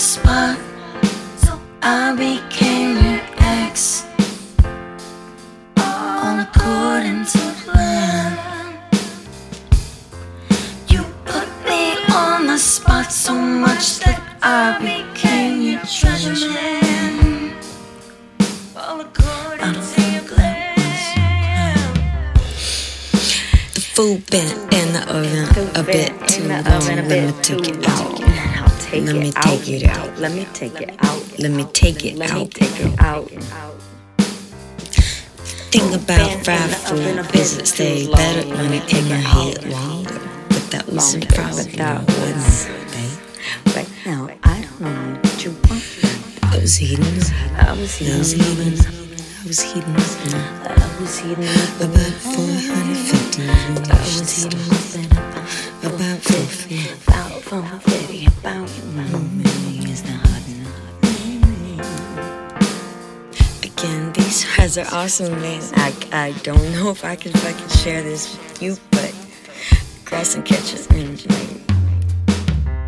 spot, so I became your ex. All according to plan. You put me on the spot so much that I became your treasure man. All according to your plan. The food been in the oven a bit too long. Let me take it out. Take Let it me out. take it out. Let me take it out. Let me take it Let me out. take it out. Think about fried food. Is it stay better when it in my head longer? But that was improbable. but that wasn't? Right now, I don't know what you want. I was heating up. I was I was heating heating up. I was heating. I was heating up. About 450 I was heating up and about About 450. from fifty about It's not. Again, these rides are awesome, man. I, I don't know if I can if I can share this with you, but grass and catch it and like